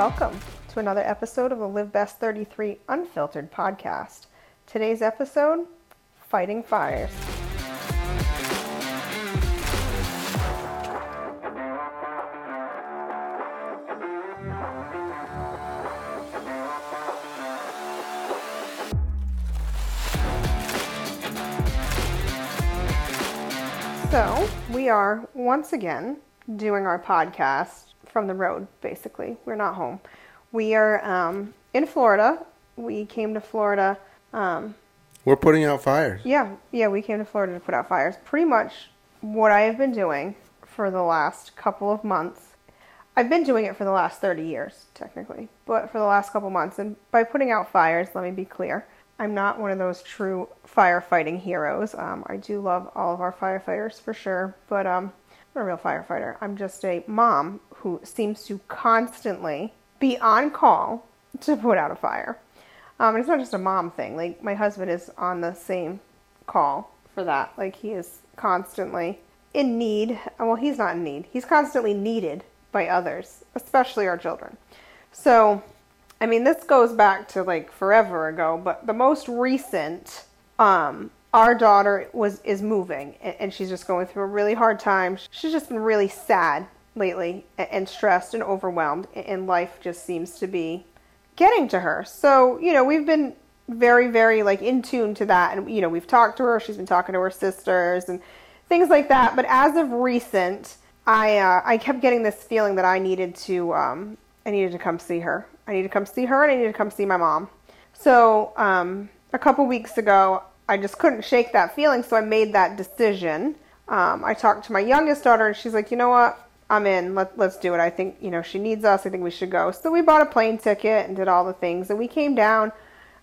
Welcome to another episode of the Live Best 33 Unfiltered podcast. Today's episode Fighting Fires. So, we are once again doing our podcast from the road, basically. We're not home. We are um, in Florida. We came to Florida. Um, We're putting out fires. yeah, yeah, we came to Florida to put out fires. Pretty much what I have been doing for the last couple of months. I've been doing it for the last 30 years, technically, but for the last couple months. And by putting out fires, let me be clear, I'm not one of those true firefighting heroes. Um, I do love all of our firefighters for sure, but um, I'm not a real firefighter. I'm just a mom who seems to constantly be on call to put out a fire. Um, and it's not just a mom thing. Like my husband is on the same call for that. Like he is constantly in need. Well, he's not in need. He's constantly needed by others, especially our children. So, I mean, this goes back to like forever ago. But the most recent, um, our daughter was is moving, and, she's just going through a really hard time. She's just been really sad lately, and, stressed and overwhelmed, and life just seems to be getting to her. So, you know, we've been very, very like in tune to that. And, you know, we've talked to her, she's been talking to her sisters and things like that. But as of recent, I, uh, I kept getting this feeling that I needed to, um, I needed to come see her. I needed to come see her and I needed to come see my mom. So, um, a couple weeks ago, I just couldn't shake that feeling. So I made that decision. Um, I talked to my youngest daughter and she's like, you know what? I'm in. Let, let's do it. I think, you know, she needs us. I think we should go. So we bought a plane ticket and did all the things. And we came down.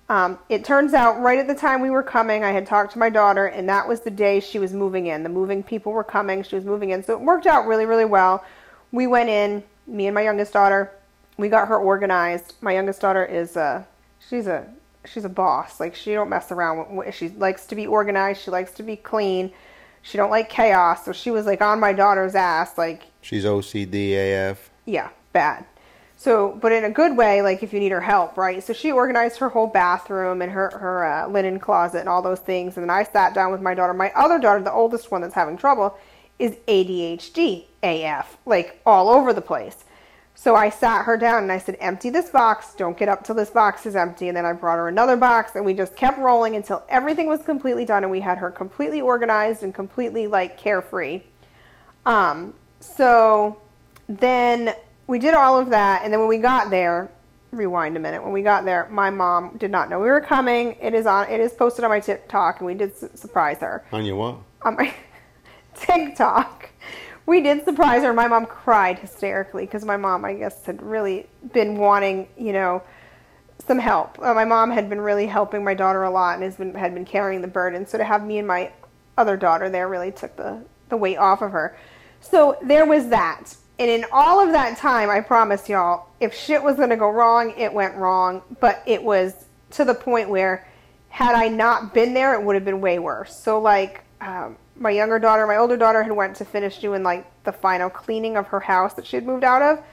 Um, it turns out right at the time we were coming, I had talked to my daughter, and that was the day she was moving in. The moving people were coming. She was moving in. So it worked out really, really well. We went in, me and my youngest daughter. We got her organized. My youngest daughter is a, she's a, she's a boss. Like she don't mess around. She likes to be organized. She likes to be clean. She don't like chaos. So she was like on my daughter's ass, like She's OCD AF. yeah, bad. So, but in a good way, like if you need her help, right? So she organized her whole bathroom and her her uh, linen closet and all those things. And then I sat down with my daughter. My other daughter, the oldest one that's having trouble, is ADHD AF, like all over the place. So I sat her down and I said, "Empty this box. Don't get up till this box is empty." And then I brought her another box, and we just kept rolling until everything was completely done, and we had her completely organized and completely like carefree. Um, so then we did all of that, and then when we got there, rewind a minute. When we got there, my mom did not know we were coming. It is on. It is posted on my TikTok, and we did su- surprise her On your what? on my TikTok. We did surprise her. My mom cried hysterically because my mom, I guess, had really been wanting, you know, some help. Uh, my mom had been really helping my daughter a lot and has been had been carrying the burden. So to have me and my other daughter there really took the the weight off of her. So there was that. And in all of that time, I promise y'all, if shit was going to go wrong, it went wrong. But it was to the point where, had I not been there, it would have been way worse. So like, um, my younger daughter, my older daughter had went to finish doing like the final cleaning of her house that she had moved out of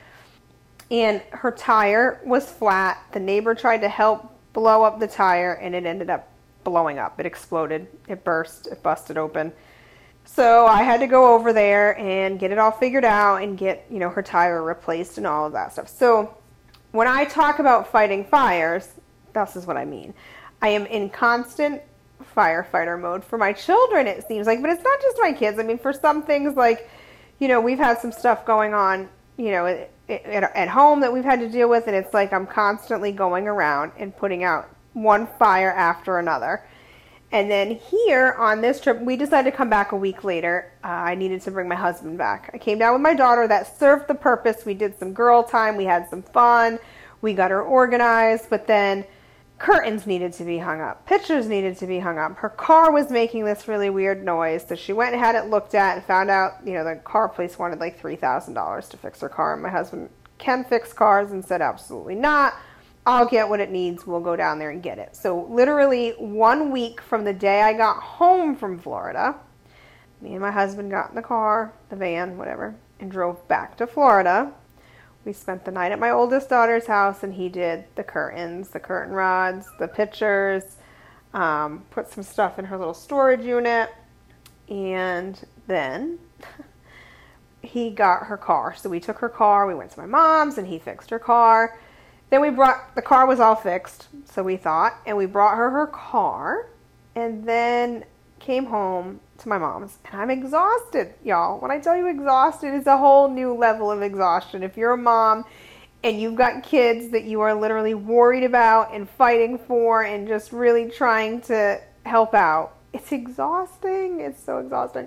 and her tire was flat. The neighbor tried to help blow up the tire, and it ended up blowing up. It exploded. It burst. It busted open. So I had to go over there and get it all figured out and get you know her tire replaced and all of that stuff. So when I talk about fighting fires, this is what I mean. I am in constant firefighter mode for my children. It seems like, but it's not just my kids. I mean, for some things like you know, we've had some stuff going on, you know, at, at, at home that we've had to deal with, and it's like I'm constantly going around and putting out one fire after another. And then here on this trip, we decided to come back a week later. Uh, I needed to bring my husband back. I came down with my daughter. That served the purpose. We did some girl time. We had some fun. We got her organized. But then curtains needed to be hung up. Pictures needed to be hung up. Her car was making this really weird noise. So she went and had it looked at and found out, you know, the car place wanted like $3,000 to fix her car. And my husband can fix cars and said, absolutely not. I'll get what it needs. We'll go down there and get it. So, literally, one week from the day I got home from Florida, me and my husband got in the car, the van, whatever, and drove back to Florida. We spent the night at my oldest daughter's house, and he did the curtains, the curtain rods, the pictures, um, put some stuff in her little storage unit, and then he got her car. So we took her car, we went to my mom's, and he fixed her car. Then we brought the car was all fixed, so we thought, and we brought her her car, and then came home to my mom's, and I'm exhausted, y'all. When I tell you exhausted, it's a whole new level of exhaustion. If you're a mom and you've got kids that you are literally worried about and fighting for and just really trying to help out, it's exhausting. It's so exhausting.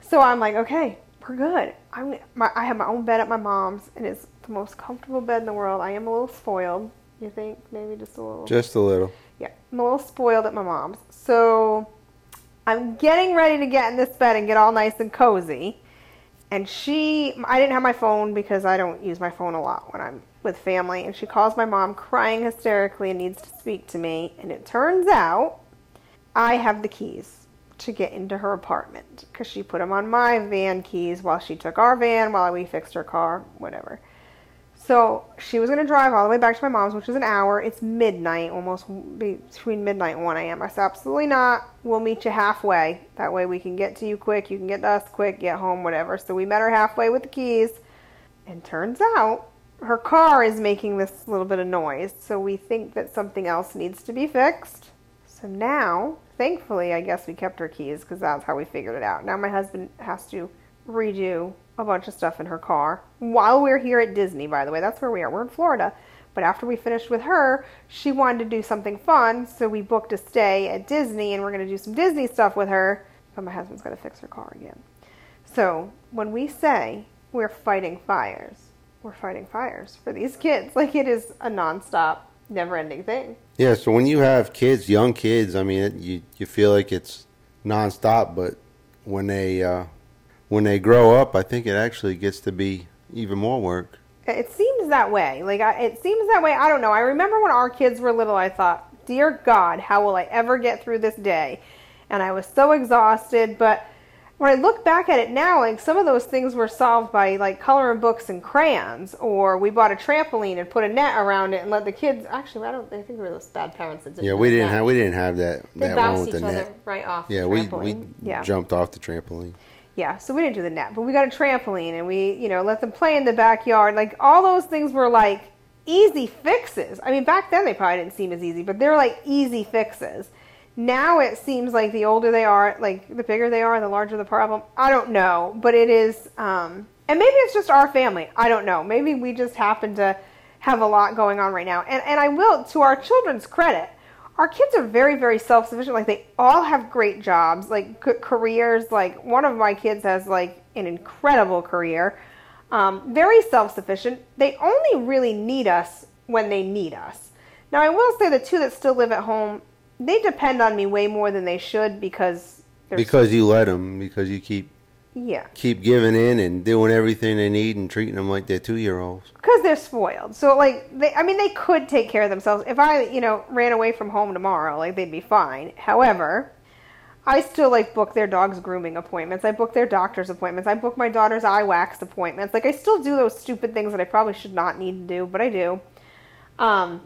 So I'm like, okay, we're good. I'm, my, I have my own bed at my mom's, and it's the most comfortable bed in the world. I am a little spoiled. You think maybe just a little? Just a little. Yeah, I'm a little spoiled at my mom's. So I'm getting ready to get in this bed and get all nice and cozy. And she, I didn't have my phone because I don't use my phone a lot when I'm with family. And she calls my mom crying hysterically and needs to speak to me. And it turns out I have the keys to get into her apartment because she put them on my van keys while she took our van while we fixed her car, whatever. So she was going to drive all the way back to my mom's, which is an hour. It's midnight, almost between midnight and 1 a.m. I said, absolutely not. We'll meet you halfway. That way we can get to you quick. You can get to us quick, get home, whatever. So we met her halfway with the keys. And turns out her car is making this little bit of noise. So we think that something else needs to be fixed. So now, thankfully, I guess we kept her keys because that's how we figured it out. Now my husband has to redo a bunch of stuff in her car while we're here at Disney, by the way. That's where we are. We're in Florida. But after we finished with her, she wanted to do something fun, so we booked a stay at Disney and we're going to do some Disney stuff with her. But my husband's going to fix her car again. So when we say we're fighting fires, we're fighting fires for these kids. Like it is a nonstop, never ending thing. Yeah, so when you have kids, young kids, I mean, it, you, you feel like it's nonstop, but when they. Uh, when they grow up, I think it actually gets to be even more work. It seems that way. Like I, it seems that way. I don't know. I remember when our kids were little, I thought, "Dear God, how will I ever get through this day?" And I was so exhausted. But when I look back at it now, like some of those things were solved by like coloring books and crayons, or we bought a trampoline and put a net around it and let the kids. Actually, I don't. I think we were those bad parents that didn't. Yeah, we didn't have we didn't have that. They that bounced one with each the other net. right off. Yeah, we trampoline. we yeah. jumped off the trampoline. Yeah, so we didn't do the net, but we got a trampoline and we, you know, let them play in the backyard. Like all those things were like easy fixes. I mean, back then they probably didn't seem as easy, but they're like easy fixes. Now it seems like the older they are, like the bigger they are, the larger the problem. I don't know, but it is um and maybe it's just our family. I don't know. Maybe we just happen to have a lot going on right now. And and I will to our children's credit, our kids are very very self-sufficient. Like they all have great jobs like c- careers. Like one of my kids has like an incredible career. Um, very self-sufficient. They only really need us when they need us. Now i will say the two that still live at home they depend on me way more than they should because Because you let them, because you keep yeah keep giving in and doing everything they need and treating them like they're two year olds. because they're spoiled. So like they, I mean, they could take care of themselves. If I, you know, ran away from home tomorrow, like they'd be fine. However, I still like book their dog's grooming appointments. I book their doctor's appointments. I book my daughter's eye wax appointments. Like I still do those stupid things that I probably should not need to do, but I do. Um,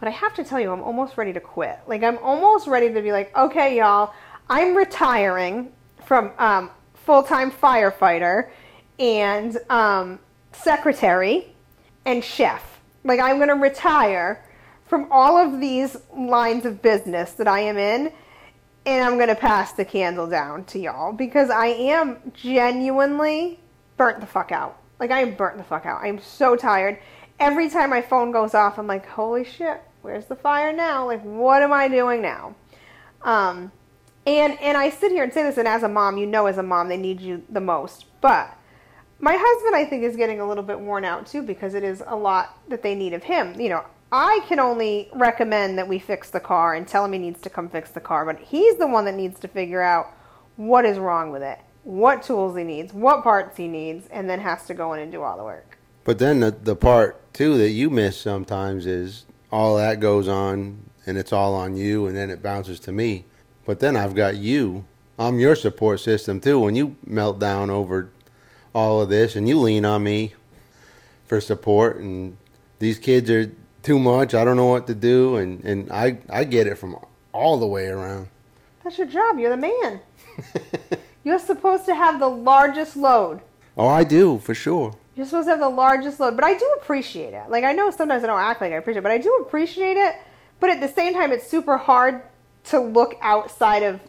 but I have to tell you, I'm almost ready to quit. Like I'm almost ready to be like, okay, y'all, I'm retiring from um, full-time firefighter and um, secretary and chef. Like I'm going to retire from all of these lines of business that I am in and I'm going to pass the candle down to y'all because I am genuinely burnt the fuck out. Like I am burnt the fuck out. I am so tired. Every time my phone goes off, I'm like, "Holy shit, where's the fire now? Like what am I doing now?" Um and and I sit here and say this and as a mom, you know as a mom they need you the most. But my husband I think is getting a little bit worn out too because it is a lot that they need of him. You know, I can only recommend that we fix the car and tell him he needs to come fix the car, but he's the one that needs to figure out what is wrong with it, what tools he needs, what parts he needs, and then has to go in and do all the work. But then the the part too that you miss sometimes is all that goes on and it's all on you and then it bounces to me. But then I've got you. I'm your support system too when you melt down over all of this and you lean on me for support, and these kids are too much. I don't know what to do, and and I I get it from all the way around. That's your job. You're the man. You're supposed to have the largest load. Oh, I do for sure. You're supposed to have the largest load, but I do appreciate it. Like I know sometimes I don't act like I appreciate it, but I do appreciate it. But at the same time, it's super hard to look outside of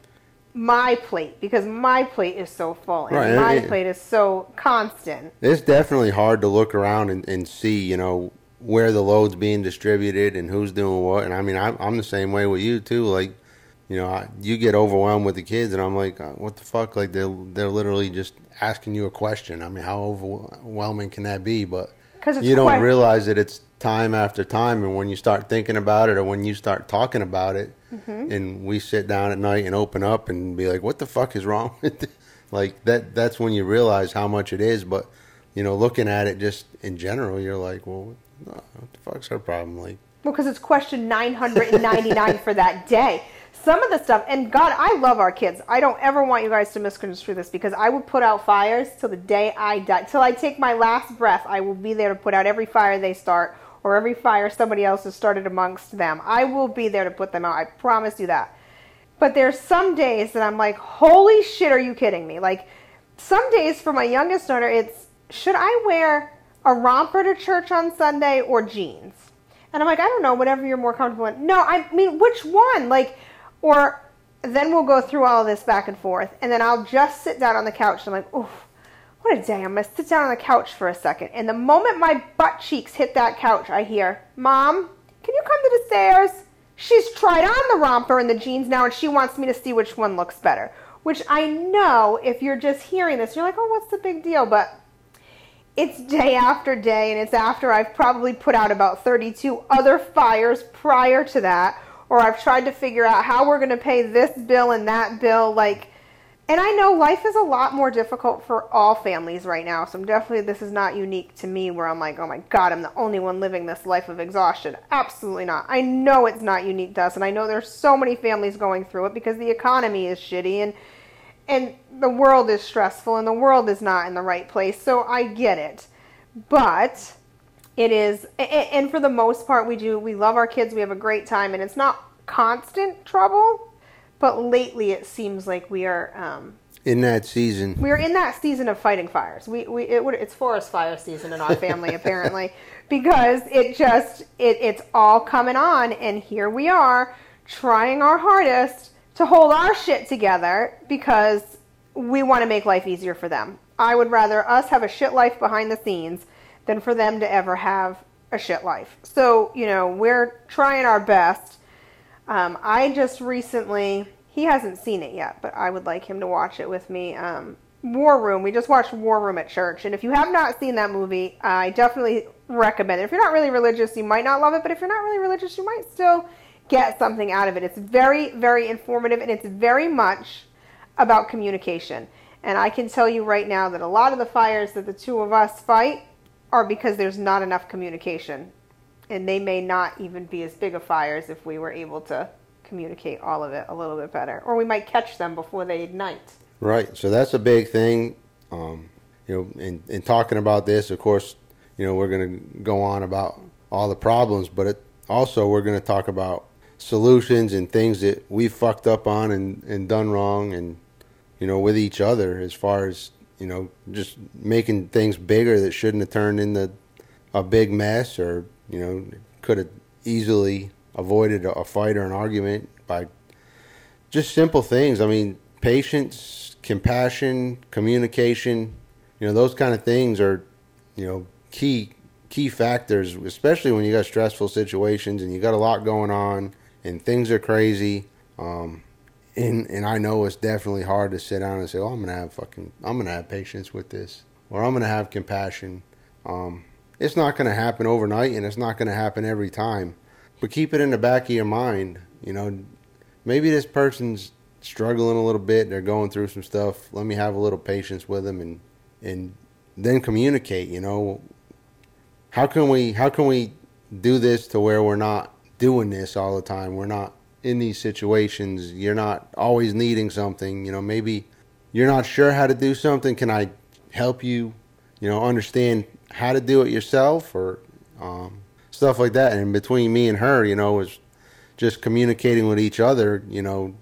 my plate because my plate is so full and Right, my it- plate is so constant. It's definitely hard to look around and, and see, you know, where the load's being distributed and who's doing what. And I mean, I'm, I'm the same way with you too. Like, you know, I, you get overwhelmed with the kids, and I'm like, uh, what the fuck? Like, they're they're literally just asking you a question. I mean, how overwhelming can that be? But 'Cause you don't quite- realize that it's time after time, and when you start thinking about it, or when you start talking about it, Mm-hmm. and we sit down at night and open up and be like, what the fuck is wrong with it? Like that. That's when you realize how much it is. But you know, looking at it just in general, you're like, well, what the fuck's our problem? Like, Well, because it's question 999 for that day. Some of the stuff, and God, I love our kids. I don't ever want you guys to misconstrue this because I will put out fires till the day I die. Till I take my last breath, I will be there to put out every fire they start or every fire somebody else has started amongst them. I will be there to put them out. I promise you that. But there's some days that I'm like, holy shit, are you kidding me? Like, some days for my youngest daughter, it's should I wear a romper to church on Sunday or jeans? And I'm like, I don't know, whatever you're more comfortable in. No, I mean, which one? Like, or then we'll go through all this back and forth, and then I'll just sit down on the couch. I'm like, oof, what a day. I'm going to sit down on the couch for a second. And the moment my butt cheeks hit that couch, I hear, Mom, can you come to the stairs? She's tried on the romper and the jeans now, and she wants me to see which one looks better. Which I know if you're just hearing this, you're like, oh, what's the big deal? But it's day after day, and it's after I've probably put out about 32 other fires prior to that, or I've tried to figure out how we're going to pay this bill and that bill. Like, and I know life is a lot more difficult for all families right now, so I'm definitely, this is not unique to me where I'm like, oh my God, I'm the only one living this life of exhaustion. Absolutely not. I know it's not unique to us, and I know there's so many families going through it because the economy is shitty and and the world is stressful and the world is not in the right place. So I get it. But it is and for the most part we do we love our kids, we have a great time and it's not constant trouble, but lately it seems like we are um in that season, we are in that season of fighting fires. We, we it would it's forest fire season in our family apparently because it just it it's all coming on and here we are trying our hardest to hold our shit together because we want to make life easier for them. I would rather us have a shit life behind the scenes than for them to ever have a shit life. So, you know, we're trying our best. Um, I just recently, he hasn't seen it yet, but I would like him to watch it with me. Um, War Room. We just watched War Room at church. And if you have not seen that movie, I definitely recommend it. If you're not really religious, you might not love it, but if you're not really religious, you might still get something out of it. It's very, very informative and it's very much about communication. And I can tell you right now that a lot of the fires that the two of us fight are because there's not enough communication. And they may not even be as big of fires if we were able to communicate all of it a little bit better. Or we might catch them before they ignite. right? So that's a big thing. Um, you know, in, in talking about this, of course, you know, we're going to go on about all the problems, but it, also we're going to talk about solutions and things that we fucked up on and, and done wrong and, you know, with each other as far as, you know, just making things bigger that shouldn't have turned into a big mess or, you know, could have easily avoided a, fight or an argument by just simple things. I mean, patience, compassion, communication, you know, those kind of things are, you know, key key factors, especially when you got stressful situations and you got a lot going on and things are crazy. Um, and and I know it's definitely hard to sit down and say, "Oh, I'm gonna have fucking, I'm gonna have patience with this, or I'm gonna have compassion." Um, it's not gonna happen overnight, and it's not gonna happen every time. But keep it in the back of your mind. You know, maybe this person's struggling a little bit. They're going through some stuff. Let me have a little patience with them, and and then communicate. You know, how can we how can we do this to where we're not doing this all the time? We're not in these situations. You're not always needing something. You know, maybe you're not sure how to do something. Can I help you? You know, understand how to do it yourself or um, stuff like that. And between me and her, you know, was just communicating with each other, you know,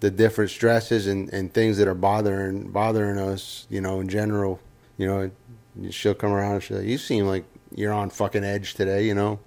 the different stresses and, and things that are bothering bothering us, you know, in general. You know, she'll come around and she'll, you seem like you're on fucking edge today, you know.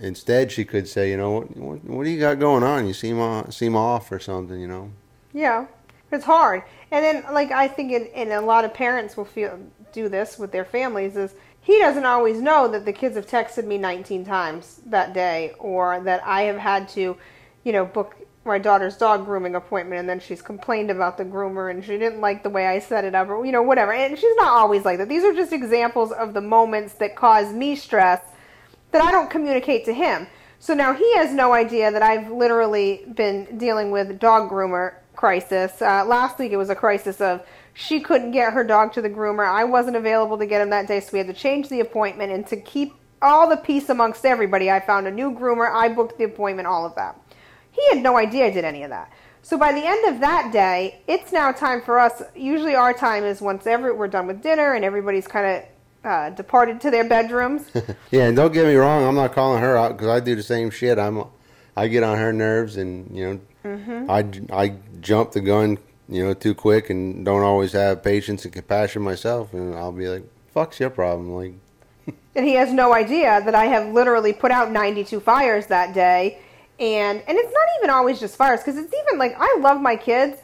Instead, she could say, you know, what, what, what do you got going on? You seem on, seem off or something, you know. Yeah, it's hard. And then, like, I think, in, and a lot of parents will feel do this with their families is he doesn't always know that the kids have texted me 19 times that day, or that I have had to, you know, book my daughter's dog grooming appointment, and then she's complained about the groomer, and she didn't like the way I set it up, or you know, whatever. And she's not always like that. These are just examples of the moments that cause me stress that I don't communicate to him. So now he has no idea that I've literally been dealing with dog groomer crisis. Uh, last week it was a crisis of she couldn't get her dog to the groomer. I wasn't available to get him that day, so we had to change the appointment. And to keep all the peace amongst everybody, I found a new groomer. I booked the appointment, all of that. He had no idea I did any of that. So by the end of that day, it's now time for us. Usually our time is once every, we're done with dinner and everybody's kind of uh, departed to their bedrooms. yeah, and don't get me wrong, I'm not calling her out because I do the same shit. I'm, I get on her nerves, and you know, mm-hmm. I I jump the gun, you know, too quick, and don't always have patience and compassion myself, and I'll be like, "Fuck's your problem?" Like, and he has no idea that I have literally put out 92 fires that day, and and it's not even always just fires because it's even like I love my kids,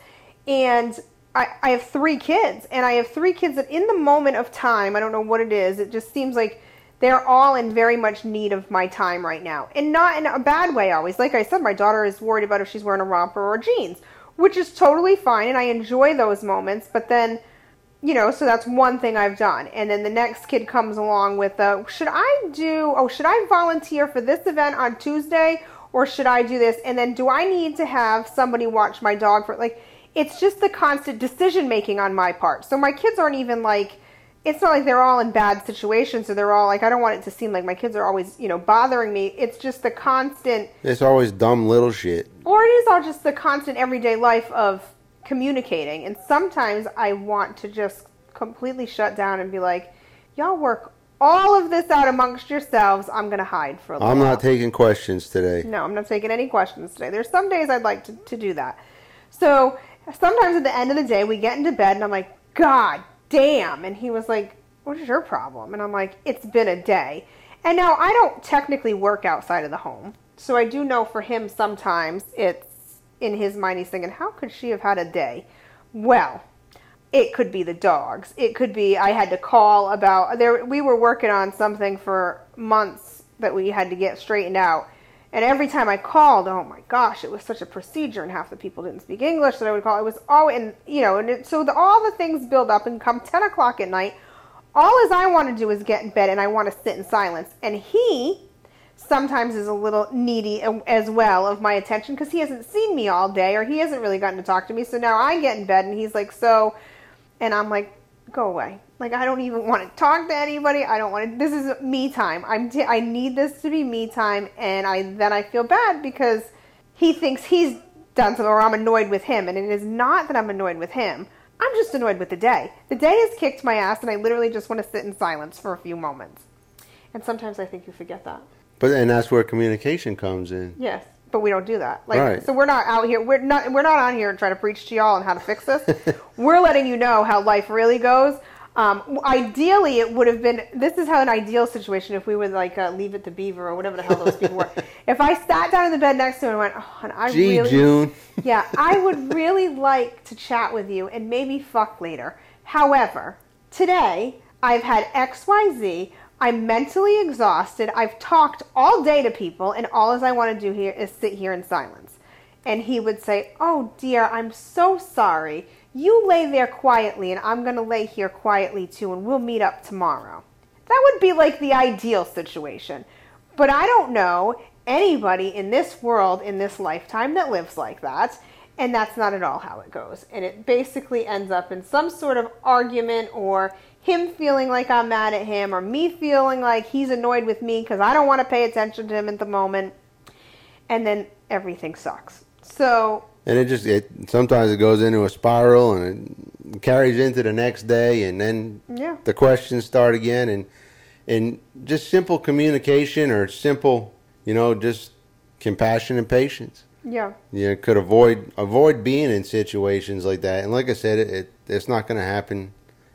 and I, I have three kids, and I have three kids that in the moment of time, I don't know what it is, it just seems like they're all in very much need of my time right now. And not in a bad way always. Like I said, my daughter is worried about if she's wearing a romper or jeans, which is totally fine, and I enjoy those moments, but then you know, so that's one thing I've done. And then the next kid comes along with, uh, should I do, oh, should I volunteer for this event on Tuesday or should I do this? And then do I need to have somebody watch my dog for, like, it's just the constant decision making on my part. So my kids aren't even like it's not like they're all in bad situations or they're all like I don't want it to seem like my kids are always, you know, bothering me. It's just the constant It's always dumb little shit. Or it is all just the constant everyday life of communicating. And sometimes I want to just completely shut down and be like, Y'all work all of this out amongst yourselves. I'm going to hide for a little I'm not while. taking questions today. No, I'm not taking any questions today. There's some days I'd like to, to do that. So sometimes at the end of the day, we get into bed and I'm like, God damn. And he was like, What is your problem? And I'm like, It's been a day. And now I don't technically work outside of the home. So I do know for him sometimes it's in his mind, he's thinking, How could she have had a day? Well, it could be the dogs. It could be I had to call about there we were working on something for months that we had to get straightened out and every time I called, oh my gosh, it was such a procedure, and half the people didn't speak English that I would call. It was all, and you know, and it, so the, all the things build up, and come ten o'clock at night, all as I want to do is get in bed, and I want to sit in silence. And he sometimes is a little needy as well of my attention because he hasn't seen me all day, or he hasn't really gotten to talk to me. So now I get in bed, and he's like, so, and I'm like, go away. Like I don't even want to talk to anybody. I don't want to. This is me time. I'm. T- I need this to be me time, and I then I feel bad because he thinks he's done something, or I'm annoyed with him, and it is not that I'm annoyed with him. I'm just annoyed with the day. The day has kicked my ass, and I literally just want to sit in silence for a few moments. And sometimes I think you forget that. But and that's where communication comes in. Yes, but we don't do that. Like, right. so we're not out here. We're not. We're not on here trying to preach to y'all on how to fix this. we're letting you know how life really goes. Um, ideally, it would have been. This is how an ideal situation if we would like uh, leave it to Beaver or whatever the hell those people were. If I sat down in the bed next to him and went, "Oh, and I Gee, really, June. yeah, I would really like to chat with you and maybe fuck later. However, today I've had X, Y, Z. I'm mentally exhausted. I've talked all day to people, and all as I want to do here is sit here in silence. And he would say, "Oh dear, I'm so sorry." You lay there quietly, and I'm going to lay here quietly too, and we'll meet up tomorrow. That would be like the ideal situation. But I don't know anybody in this world, in this lifetime, that lives like that. And that's not at all how it goes. And it basically ends up in some sort of argument or him feeling like I'm mad at him or me feeling like he's annoyed with me because I don't want to pay attention to him at the moment. And then everything sucks. So and it just it sometimes it goes into a spiral and it carries into the next day and then yeah. the questions start again and and just simple communication or simple, you know, just compassion and patience. Yeah. You could avoid avoid being in situations like that. And like I said, it, it it's not going to happen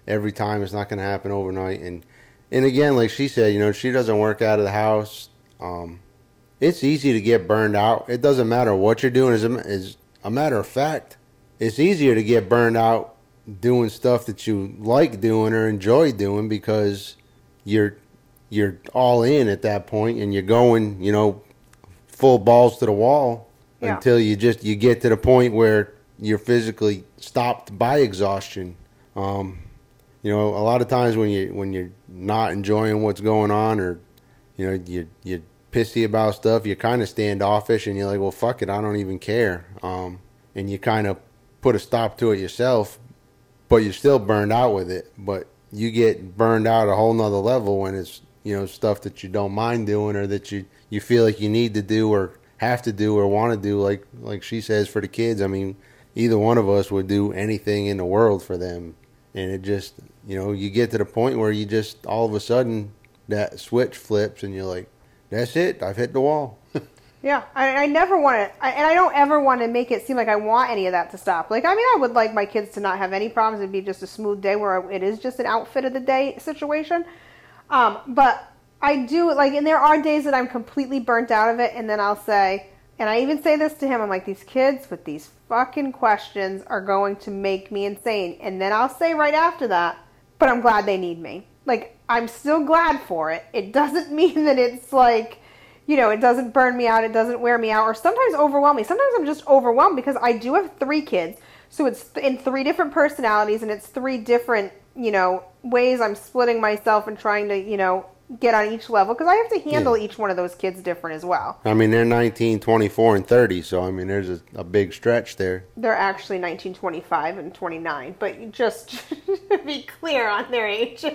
every time. It's not going to happen overnight. And and again, like she said, you know, she doesn't work out of the house. Um, it's easy to get burned out. It doesn't matter what you're doing. As a, as a matter of fact, it's easier to get burned out doing stuff that you like doing or enjoy doing because you're you're all in at that point and you're going, you know, full balls to the wall Yeah. until you just you get to the point where you're physically stopped by exhaustion. Um, you know, a lot of times when you when you're not enjoying what's going on or you know you you're pissy about stuff, you're kind of standoffish and you're like, well, fuck it, I don't even care. Um, and you kind of put a stop to it yourself, but you're still burned out with it. But you get burned out a whole nother level when it's you know stuff that you don't mind doing or that you you feel like you need to do or have to do or want to do. Like like she says for the kids, I mean, either one of us would do anything in the world for them, and it just you know you get to the point where you just all of a sudden that switch flips and you're like, that's it, I've hit the wall. Yeah, I, I never want to, and I don't ever want to make it seem like I want any of that to stop. Like, I mean, I would like my kids to not have any problems. It'd be just a smooth day where it is just an outfit of the day situation. Um, but I do like, and there are days that I'm completely burnt out of it, and then I'll say, and I even say this to him, I'm like, these kids with these fucking questions are going to make me insane. And then I'll say right after that, but I'm glad they need me. Like, I'm still glad for it. It doesn't mean that it's like, you know, it doesn't burn me out, it doesn't wear me out, or sometimes overwhelm me. Sometimes I'm just overwhelmed because I do have three kids. So it's in three different personalities and it's three different, you know, ways I'm splitting myself and trying to, you know, get on each level because I have to handle Yeah. each one of those kids different as well. I mean, they're 19, 24, and 30, so I mean, there's a, a big stretch there. They're actually 19, 25, and 29, but just to be clear on their ages.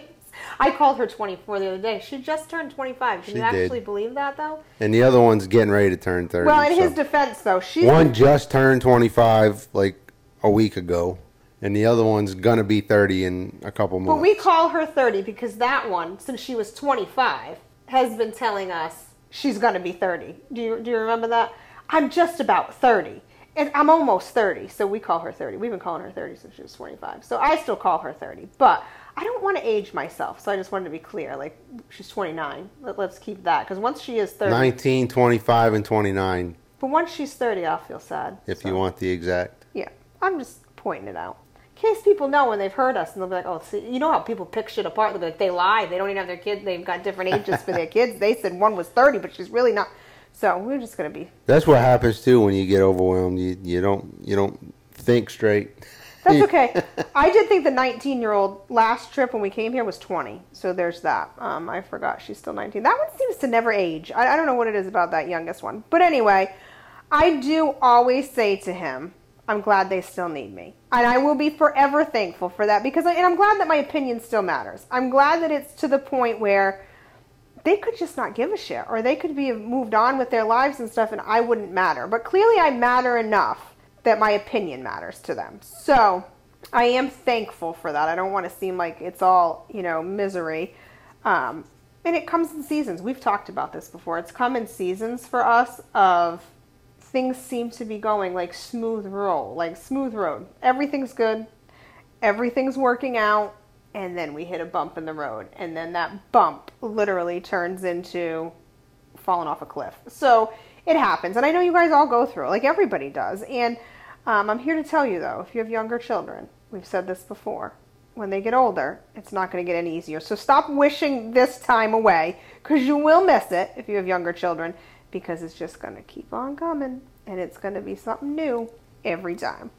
I called her 24 the other day. She just turned 25. Can She you did. actually believe that, though? And the other one's getting ready to turn 30. Well, in so- his defense, though, she One just turned 25 like a week ago, and the other one's gonna be 30 in a couple months. But we call her 30 because that one, since she was 25, has been telling us she's to be 30. Do you, do you remember that? I'm just about 30. And I'm almost 30, so we call her 30. We've been calling her 30 since she was 25. So I still call her 30. But I don't want to age myself, so I just wanted to be clear. Like, she's 29. Let, let's keep that. Because once she is 30, 19, 25, and 29, but once she's 30, I'll feel sad. if So, you want the exact. Yeah, I'm just pointing it out. In case people know when they've heard us and they'll be like, oh, see, you know how people pick shit apart? They'll be like, they lie. They don't even have their kids. They've got different ages for their kids. They said one was 30, but she's really not. So we're just going to be. That's what happens too when you get overwhelmed. You you don't you don't think straight. That's okay. I did think the 19 year old last trip when we came here was 20. So there's that. Um, I forgot she's still 19. That one seems to never age. I, I don't know what it is about that youngest one. But anyway, I do always say to him, I'm glad they still need me. And I will be forever thankful for that because, I, and I'm glad that my opinion still matters. I'm glad that it's to the point where they could just not give a shit or they could be moved on with their lives and stuff and I wouldn't matter. But clearly I matter enough that my opinion matters to them. So I am thankful for that. I don't want to seem like it's all, you know, misery. Um, and it comes in seasons. We've talked about this before. It's come in seasons for us of things seem to be going like smooth roll, like smooth road. Everything's good. Everything's working out. And then we hit a bump in the road. And then that bump literally turns into falling off a cliff. So it happens. And I know you guys all go through it, like everybody does. And um, I'm here to tell you, though, if you have younger children, we've said this before, when they get older, it's not going to get any easier. So stop wishing this time away because you will miss it if you have younger children because it's just going to keep on coming and it's going to be something new every time.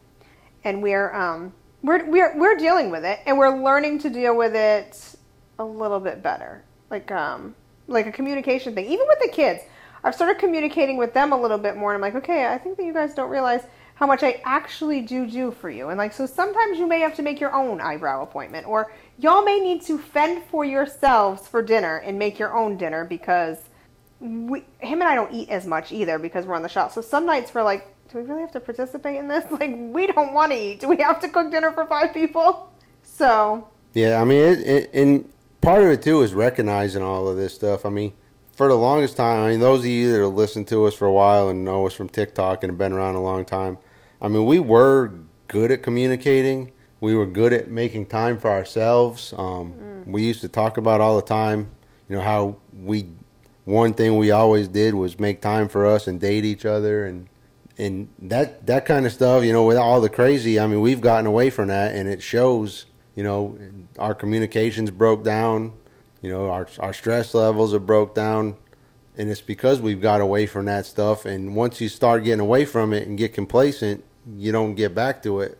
And we're um, we're we're we're dealing with it and we're learning to deal with it a little bit better. Like um like a communication thing. Even with the kids, I've started communicating with them a little bit more and I'm like, "Okay, I think that you guys don't realize how much I actually do do for you." And like so sometimes you may have to make your own eyebrow appointment or y'all may need to fend for yourselves for dinner and make your own dinner because we, him and I don't eat as much either because we're on the shop. So some nights we're like, do we really have to participate in this? Like, we don't want to eat. Do we have to cook dinner for five people? So, Yeah, I mean, it, it, and part of it too is recognizing all of this stuff. I mean, for the longest time, I mean, those of you that have listened to us for a while and know us from TikTok and have been around a long time, I mean, we were good at communicating. We were good at making time for ourselves. Um, mm. We used to talk about all the time, you know, how we one thing we always did was make time for us and date each other and and that that kind of stuff. You know, with all the crazy, I mean, we've gotten away from that, and it shows. You know, our communications broke down. You know, our our stress levels are broke down and it's because we've got away from that stuff. And once you start getting away from it and get complacent, you don't get back to it.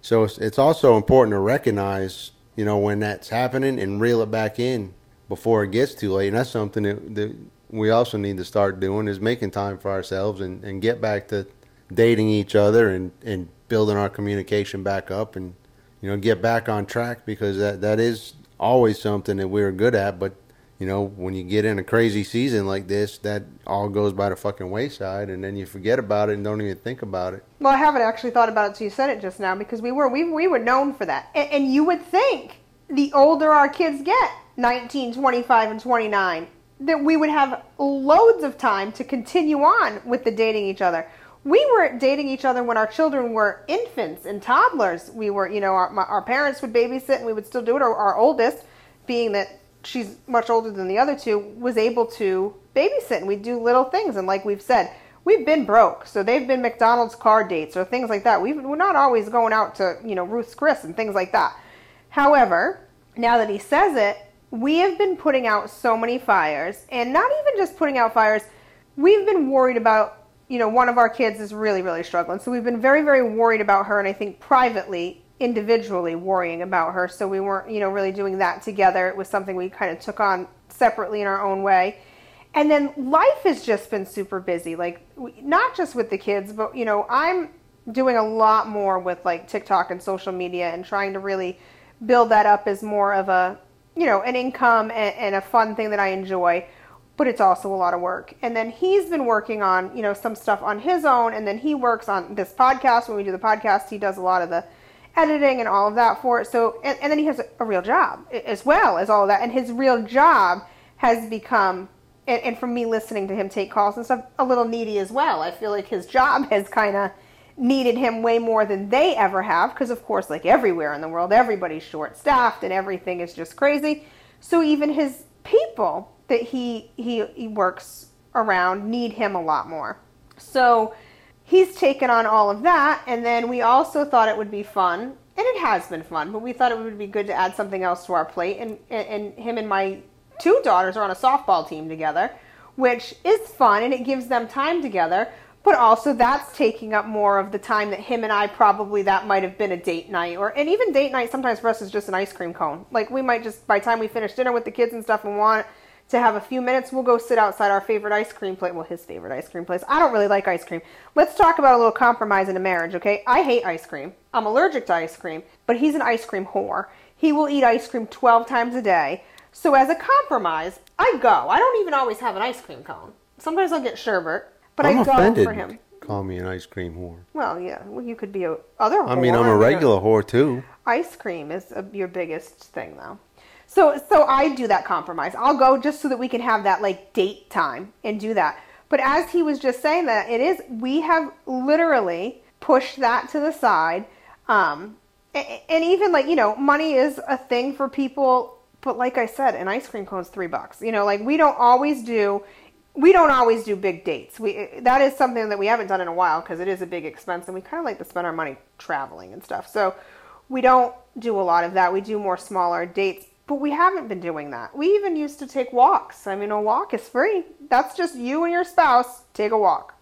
So it's, it's also important to recognize, you know, when that's happening and reel it back in before it gets too late. And that's something that, that we also need to start doing is making time for ourselves and, and get back to dating each other and, and building our communication back up and, you know, get back on track because that, that is always something that we're good at, but you know, when you get in a crazy season like this, that all goes by the fucking wayside, and then you forget about it and don't even think about it. Well, I haven't actually thought about it until you said it just now because we were we we were known for that, and, and you would think the older our kids get, 19, 25, and 29, that we would have loads of time to continue on with the dating each other. We were dating each other when our children were infants and toddlers. We were, you know, our, our parents would babysit and we would still do it. Our, our oldest, being that she's much older than the other two, was able to babysit and we'd do little things. And like we've said, we've been broke. So they've been McDonald's car dates or things like that. we are not always going out to, you know, Ruth's Chris and things like that. However, now that he says it, we have been putting out so many fires and not even just putting out fires. We've been worried about, you know, one of our kids is really, really struggling. So we've been very, very worried about her. And I think privately, individually worrying about her. So we weren't, you know, really doing that together. It was something we kind of took on separately in our own way. And then life has just been super busy, like not just with the kids, but you know, I'm doing a lot more with like TikTok and social media and trying to really build that up as more of a, you know, an income and, and a fun thing that I enjoy. But it's also a lot of work. And then he's been working on, you know, some stuff on his own. And then he works on this podcast. When we do the podcast, he does a lot of the editing and all of that for it. So, and, and then he has a, a, real job as well as all of that. And his real job has become, and, and from me listening to him take calls and stuff, a little needy as well. I feel like his job has kind of needed him way more than they ever have because, of course, like everywhere in the world, everybody's short staffed and everything is just crazy. So even his people that he, he, he works around need him a lot more. So, he's taken on all of that. And then we also thought it would be fun, and it has been fun, but we thought it would be good to add something else to our plate. And, and, him and my two daughters are on a softball team together, which is fun and it gives them time together. But also, that's taking up more of the time that him and I probably that might have been a date night, or and even date night sometimes for us is just an ice cream cone. Like we might just by the time we finish dinner with the kids and stuff and want to have a few minutes, we'll go sit outside our favorite ice cream place. Well, his favorite ice cream place. I don't really like ice cream. Let's talk about a little compromise in a marriage, okay? I hate ice cream. I'm allergic to ice cream, but he's an ice cream whore. He will eat ice cream 12 times a day. So as a compromise, I go. I don't even always have an ice cream cone. Sometimes I'll get sherbet, but I'm I offended. for him. Call me an ice cream whore. Well, yeah. Well, you could be a other. I mean, I'm a regular whore too. Ice cream is a, your biggest thing, though. So so I do that compromise. I'll go just so that we can have that like date time and do that. But as he was just saying that, it is we have literally pushed that to the side. Um, and even like you know, money is a thing for people. But like I said, an ice cream cone is three bucks. You know, like we don't always do. We don't always do big dates. We that is something that we haven't done in a while because it is a big expense, and we kind of like to spend our money traveling and stuff. So we don't do a lot of that. We do more smaller dates but we haven't been doing that. We even used to take walks. I mean, a walk is free. That's just you and your spouse take a walk.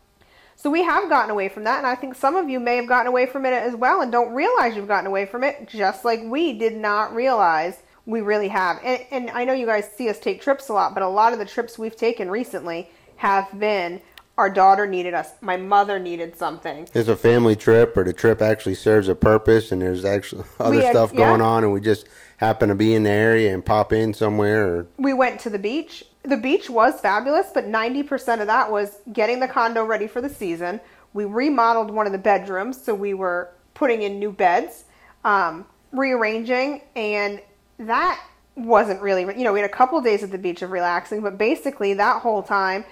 So we have gotten away from that, and I think some of you may have gotten away from it as well and don't realize you've gotten away from it, just like we did not realize we really have. And, and I know you guys see us take trips a lot, but a lot of the trips we've taken recently have been our daughter needed us. My mother needed something. It's a family trip, or the trip actually serves a purpose, and there's actually other had, stuff going yeah. on, and we just happen to be in the area and pop in somewhere. Or... We went to the beach. The beach was fabulous, but 90% of that was getting the condo ready for the season. We remodeled one of the bedrooms, so we were putting in new beds, um, rearranging, and that wasn't really, you know, we had a couple days at the beach of relaxing, but basically that whole time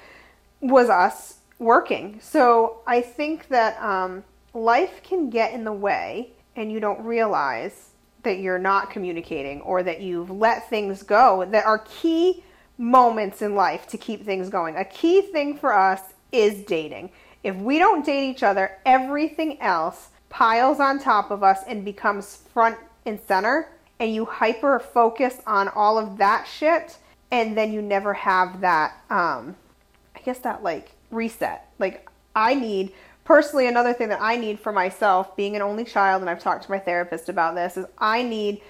was us working. So I think that um, life can get in the way and you don't realize that you're not communicating or that you've let things go that are key moments in life to keep things going. A key thing for us is dating. If we don't date each other, everything else piles on top of us and becomes front and center and you hyper focus on all of that shit and then you never have that um I guess that like reset. Like I need personally another thing that I need for myself being an only child and I've talked to my therapist about this is I need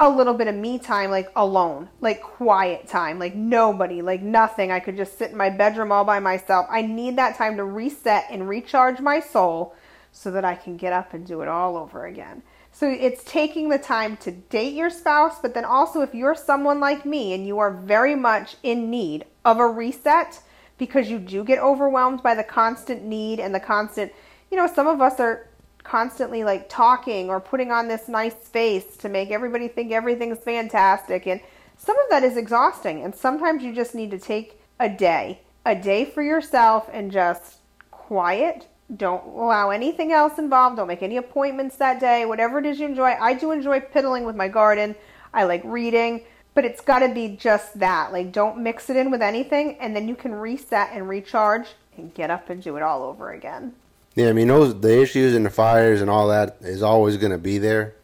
a little bit of me time like alone, like quiet time, like nobody, like nothing. I could just sit in my bedroom all by myself. I need that time to reset and recharge my soul so that I can get up and do it all over again. So it's taking the time to date your spouse, but then also if you're someone like me and you are very much in need of a reset because you do get overwhelmed by the constant need and the constant, you know, some of us are constantly like talking or putting on this nice face to make everybody think everything's fantastic and some of that is exhausting and sometimes you just need to take a day, a day for yourself and just quiet don't allow anything else involved. Don't make any appointments that day. Whatever it is you enjoy. I do enjoy piddling with my garden. I like reading, but it's got to be just that. Like, don't mix it in with anything, and then you can reset and recharge and get up and do it all over again. Yeah, I mean, those the issues and the fires and all that is always going to be there,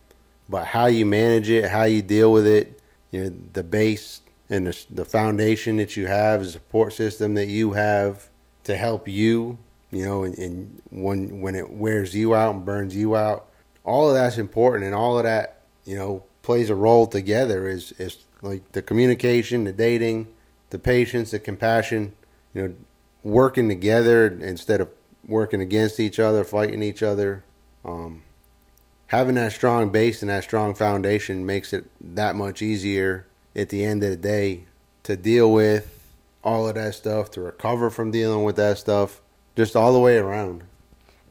but how you manage it, how you deal with it, you know, the base and the, the foundation that you have, the support system that you have to help you you know, and, and when when it wears you out and burns you out, all of that's important, and all of that, you know, plays a role together. Is is like the communication, the dating, the patience, the compassion, you know, working together instead of working against each other, fighting each other. Um, having that strong base and that strong foundation makes it that much easier at the end of the day to deal with all of that stuff, to recover from dealing with that stuff, just all the way around.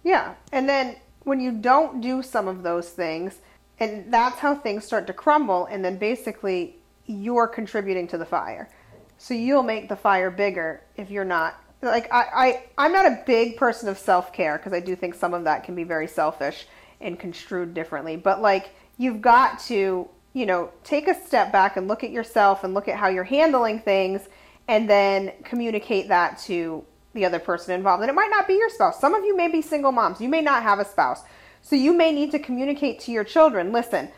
Yeah. And then when you don't do some of those things, and that's how things start to crumble, and then basically you're contributing to the fire. So you'll make the fire bigger if you're not. Like, I, I, I'm not a big person of self care because I do think some of that can be very selfish and construed differently. But, like, you've got to, you know, take a step back and look at yourself and look at how you're handling things and then communicate that to the other person involved. And it might not be your spouse. Some of you may be single moms. You may not have a spouse. So you may need to communicate to your children. Listen,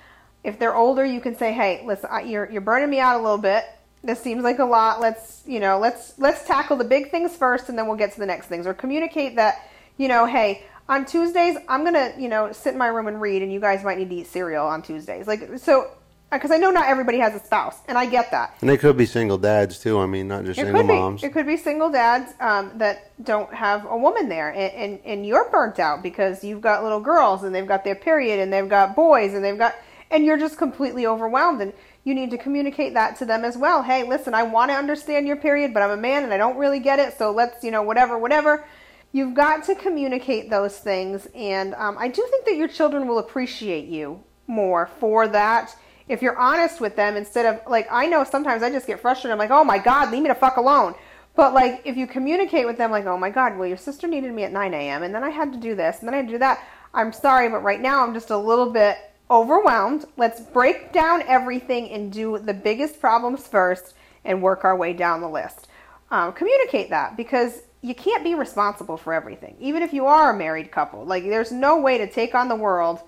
if they're older, you can say, "Hey, listen, you're you're burning me out a little bit. This seems like a lot. Let's, you know, let's let's tackle the big things first and then we'll get to the next things." Or communicate that, you know, "Hey, on Tuesdays, I'm to, you know, sit in my room and read and you guys might need to eat cereal on Tuesdays." Like so because I know not everybody has a spouse, and I get that. And they could be single dads too. I mean, not just it single could be. moms. It could be single dads um, that don't have a woman there, and, and and you're burnt out because you've got little girls and they've got their period, and they've got boys, and they've got, and you're just completely overwhelmed, and you need to communicate that to them as well. Hey, listen, I want to understand your period, but I'm a man and I don't really get it, so let's, you know, whatever, whatever. You've got to communicate those things, and um, I do think that your children will appreciate you more for that if you're honest with them instead of like I know sometimes I just get frustrated. I'm like, oh my god, leave me the fuck alone. But like if you communicate with them like, oh my god, well your sister needed me at 9 a.m. and then I had to do this and then I had to do that. I'm sorry, but right now I'm just a little bit overwhelmed. Let's break down everything and do the biggest problems first and work our way down the list. Um, communicate that because you can't be responsible for everything, even if you are a married couple. Like there's no way to take on the world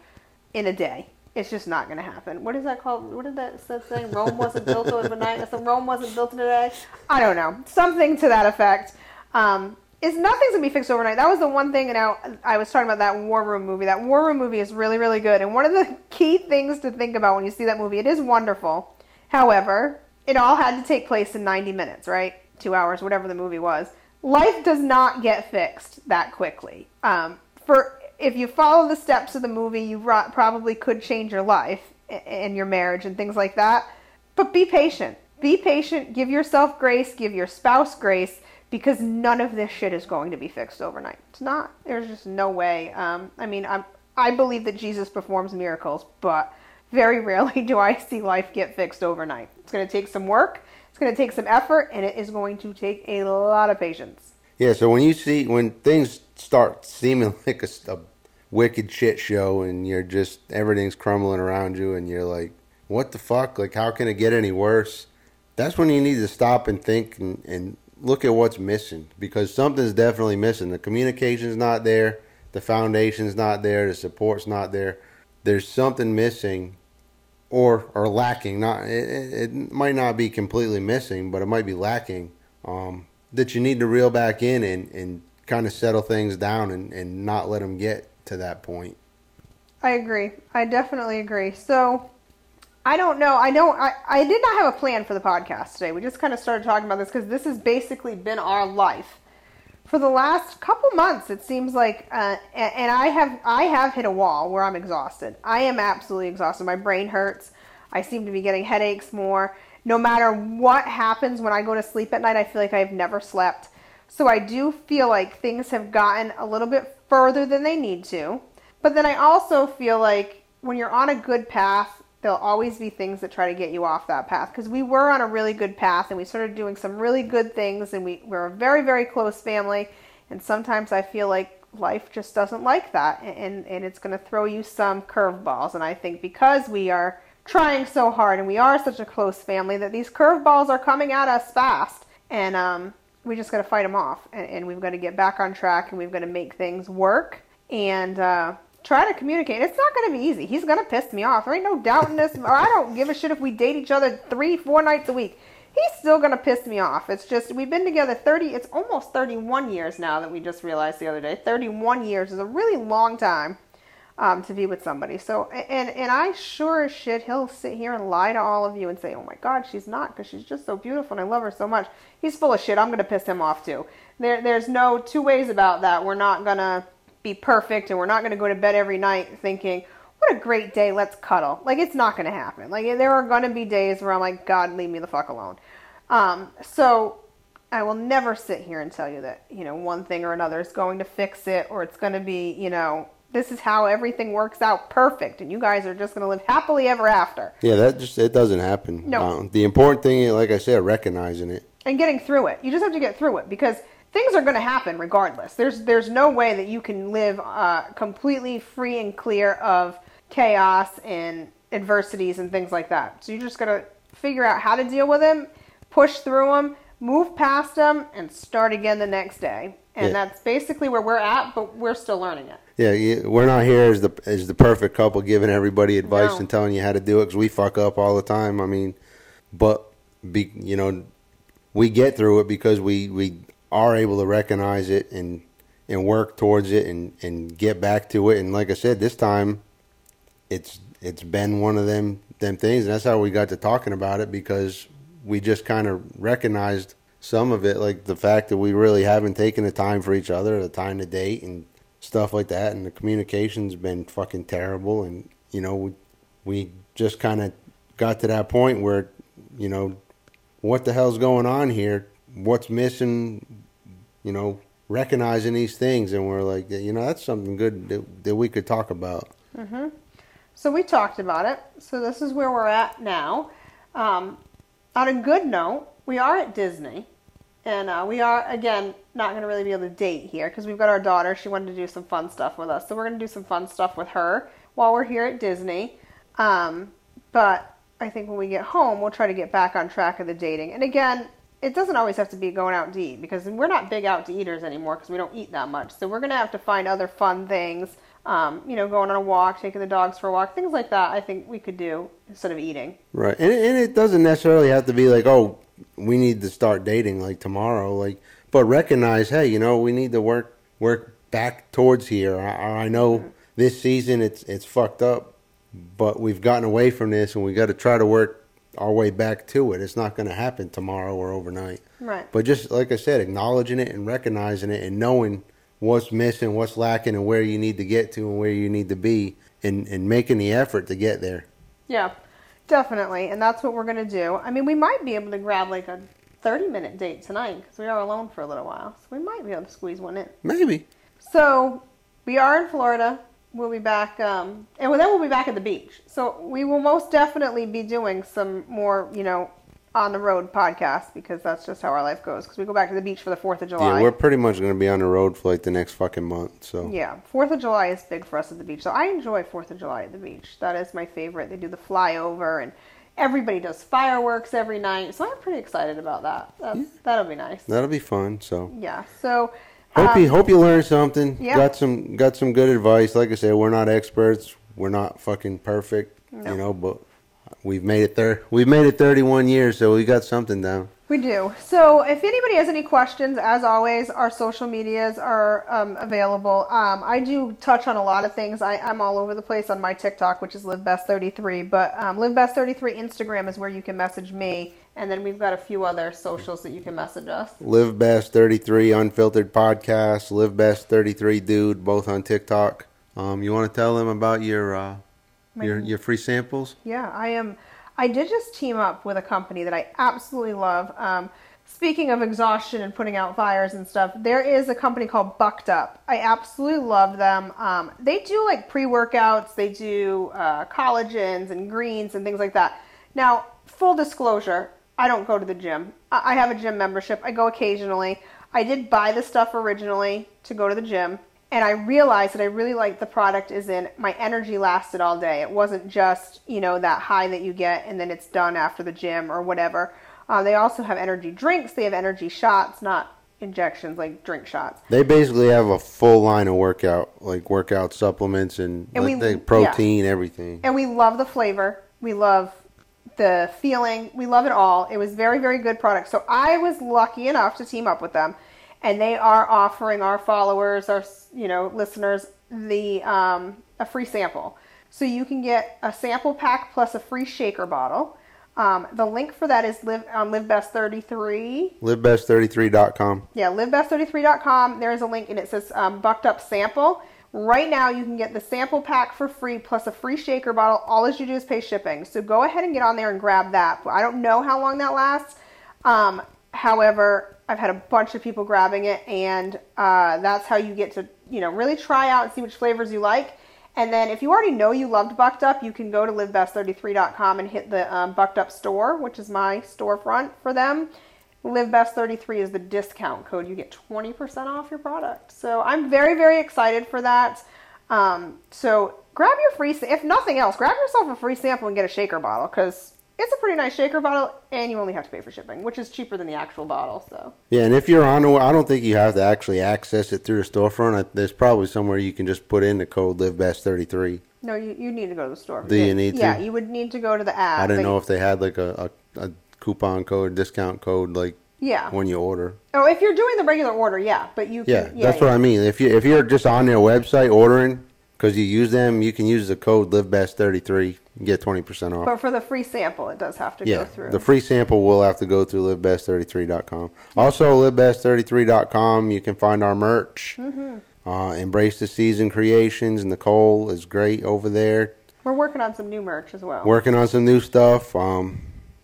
in a day. It's just not going to happen. What is that called? What did that say? Rome wasn't built overnight. So Rome wasn't built in a day. I don't know. Something to that effect. Um, is nothing's gonna be fixed overnight. That was the one thing, and I, I was talking about that War Room movie. That War Room movie is really, really good. And one of the key things to think about when you see that movie, it is wonderful. However, it all had to take place in 90 minutes, right? Two hours, whatever the movie was. Life does not get fixed that quickly. Um, for if you follow the steps of the movie, you probably could change your life and your marriage and things like that. But be patient. Be patient. Give yourself grace. Give your spouse grace because none of this shit is going to be fixed overnight. It's not. There's just no way. Um, I mean, I'm, I believe that Jesus performs miracles, but very rarely do I see life get fixed overnight. It's going to take some work. It's going to take some effort, and it is going to take a lot of patience. Yeah, so when you see when things start seeming like a, a wicked shit show and you're just everything's crumbling around you and you're like, what the fuck? Like, how can it get any worse? That's when you need to stop and think and, and look at what's missing because something's definitely missing. The communication's not there, the foundation's not there, the support's not there. There's something missing or or lacking. Not it, it might not be completely missing, but it might be lacking. Um, that you need to reel back in and, and kind of settle things down and, and not let them get to that point. I agree. I definitely agree. So I don't know. I don't. I, I did not have a plan for the podcast today. We just kind of started talking about this because this has basically been our life for the last couple months. It seems like, uh, and, and I have I have hit a wall where I'm exhausted. I am absolutely exhausted. My brain hurts. I seem to be getting headaches more. No matter what happens when I go to sleep at night, I feel like I've never slept. So I do feel like things have gotten a little bit further than they need to. But then I also feel like when you're on a good path, there'll always be things that try to get you off that path. Because we were on a really good path and we started doing some really good things and we, we're a very, very close family. And sometimes I feel like life just doesn't like that and, and it's going to throw you some curveballs. And I think because we are trying so hard and we are such a close family that these curveballs are coming at us fast. And um, we just got to fight them off and, and we've got to get back on track and we've got to make things work and uh, try to communicate. It's not going to be easy. He's going to piss me off. There ain't no doubt in this. or I don't give a shit if we date each other three, four nights a week. He's still going to piss me off. It's just, we've been together 30, it's almost 31 years now that we just realized the other day. 31 years is a really long time um, to be with somebody. So, and and I sure as shit, he'll sit here and lie to all of you and say, "Oh my God, she's not," because she's just so beautiful and I love her so much. He's full of shit. I'm gonna piss him off too. There, there's no two ways about that. We're not gonna be perfect, and we're not gonna go to bed every night thinking, "What a great day, let's cuddle." Like it's not gonna happen. Like there are gonna be days where I'm like, "God, leave me the fuck alone." Um, so I will never sit here and tell you that, you know, one thing or another is going to fix it or it's going to be, you know, this is how everything works out perfect and you guys are just going to live happily ever after. Yeah, that just it doesn't happen. No. Um, the important thing, like I said, recognizing it. And getting through it. You just have to get through it because things are going to happen regardless. There's there's no way that you can live uh, completely free and clear of chaos and adversities and things like that. So you're just got to figure out how to deal with them, push through them, move past them, and start again the next day. And Yeah. that's basically where we're at, but we're still learning it. Yeah, you- we're not here as the as the perfect couple giving everybody advice No. and telling you how to do it because we fuck up all the time. I mean, but be you know, we get through it because we we are able to recognize it and and work towards it and and get back to it. And like I said, this time, it's it's been one of them them things, and that's how we got to talking about it because we just kind of recognized some of it, like the fact that we really haven't taken the time for each other, the time to date, and stuff like that. And the communication's been fucking terrible. And you know, we we just kind of got to that point where, you know, what the hell's going on here? What's missing? You know, recognizing these things, and we're like, you know, that's something good that, that we could talk about. Mhm. So we talked about it. So this is where we're at now. Um, on a good note, we are at Disney, and uh, we are again not going to really be able to date here because we've got our daughter. She wanted to do some fun stuff with us, so we're going to do some fun stuff with her while we're here at Disney. Um, but I think when we get home, we'll try to get back on track of the dating. And again, it doesn't always have to be going out to eat because we're not big out to eaters anymore because we don't eat that much. So we're going to have to find other fun things. Um, you know, going on a walk, taking the dogs for a walk, things like that. I think we could do instead of eating. Right, and and it doesn't necessarily have to be like, oh, we need to start dating like tomorrow, like, but recognize, hey, you know, we need to work work back towards here. I, I know this season it's it's fucked up, but we've gotten away from this, and we got to try to work our way back to it. It's not going to happen tomorrow or overnight. Right. But just like I said, acknowledging it and recognizing it and knowing what's missing, what's lacking, and where you need to get to and where you need to be, and, and making the effort to get there. Yeah, definitely. And that's what we're going to do. I mean, we might be able to grab like a 30 minute date tonight because we are alone for a little while. So we might be able to squeeze one in. Maybe. So we are in Florida. We'll be back, um, and then we'll be back at the beach. So we will most definitely be doing some more, you know, on the road podcast because that's just how our life goes. Because we go back to the beach for the Fourth of July. Yeah, we're pretty much going to be on the road for like the next fucking month. So Yeah, Fourth of July is big for us at the beach. So I enjoy Fourth of July at the beach. That is my favorite. They do the flyover and everybody does fireworks every night. So I'm pretty excited about that. That's, That'll be nice. that'll be fun. So Yeah. So hope um, you hope you learned something. yeah. Got some got some good advice. Like I said, we're not experts. We're not fucking perfect. No. You know, but we've made it there. We've made it 31 years, so we got something down. We do. So if anybody has any questions, as always, our social medias are um, available. Um, I do touch on a lot of things. I, I'm all over the place on my TikTok, which is LiveBest33. But um, LiveBest33 Instagram is where you can message me. And then we've got a few other socials that you can message us. LiveBest33 Unfiltered Podcast, LiveBest33 Dude, both on TikTok. Um, you want to tell them about your uh, your your free samples? Yeah, I am. I did just team up with a company that I absolutely love. Um, speaking of exhaustion and putting out fires and stuff, there is a company called Bucked Up. I absolutely love them. Um, they do like pre workouts, they do uh, collagens and greens and things like that. Now, full disclosure, I don't go to the gym. I I have a gym membership. I go occasionally. I did buy the stuff originally to go to the gym and I realized that I really liked the product is in my energy lasted all day. It wasn't just, you know, that high that you get and then it's done after the gym or whatever. Uh, they also have energy drinks. They have energy shots, not injections, like drink shots. They basically have a full line of workout, like workout supplements and, And like we- the protein, everything. And we love the flavor. We love the feeling. We love it all. It was very, very good product. So I was lucky enough to team up with them, and they are offering our followers, our you know listeners, the um, a free sample. So you can get a sample pack plus a free shaker bottle. Um, the link for that is live on LiveBest33. LiveBest33.com. Yeah, livebest33.com. There is a link and it says um, bucked up sample. Right now, you can get the sample pack for free plus a free shaker bottle. All you do is pay shipping. So go ahead and get on there and grab that. I don't know how long that lasts. Um, however, I've had a bunch of people grabbing it, and uh, that's how you get to you know really try out and see which flavors you like. And then if you already know you loved Bucked Up, you can go to livebest33.com and hit the um, Bucked Up store, which is my storefront for them. LiveBest33 is the discount code. You get 20% off your product. So I'm very, very excited for that. Um, so grab your free, if nothing else, grab yourself a free sample and get a shaker bottle because it's a pretty nice shaker bottle and you only have to pay for shipping, which is cheaper than the actual bottle. So Yeah, and if you're on, the- I don't think you have to actually access it through the storefront. I- There's probably somewhere you can just put in the code LiveBest33. no, you, you need to go to the store. Do you need to? Yeah, you would need to go to the app. I didn't know if they had like a, a, a coupon code, discount code, like Yeah. when you order. Oh, if you're doing the regular order, yeah, but you can. Yeah, that's what I mean. If you if you're just on their website ordering because you use them, you can use the code LiveBest33 and get twenty percent off. But for the free sample, it does have to go yeah, through. the free sample will have to go through LiveBest33.com. Also, LiveBest33.com, you can find our merch. Mm-hmm. Uh, Embrace the Season Creations. And Nicole is great over there, We're working on some new merch as well. working on some new stuff. Um,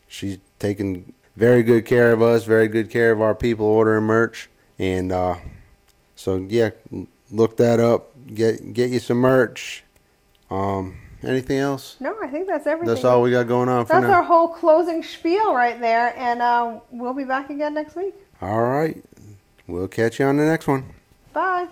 she's taking very good care of us, very good care of our people ordering merch, and uh, so yeah, look that up. Get get you some merch. Um, anything else? no, I think that's everything. That's all we got going on for That's our whole closing spiel right there, and uh, we'll be back again next week. All right, we'll catch you on the next one. Bye.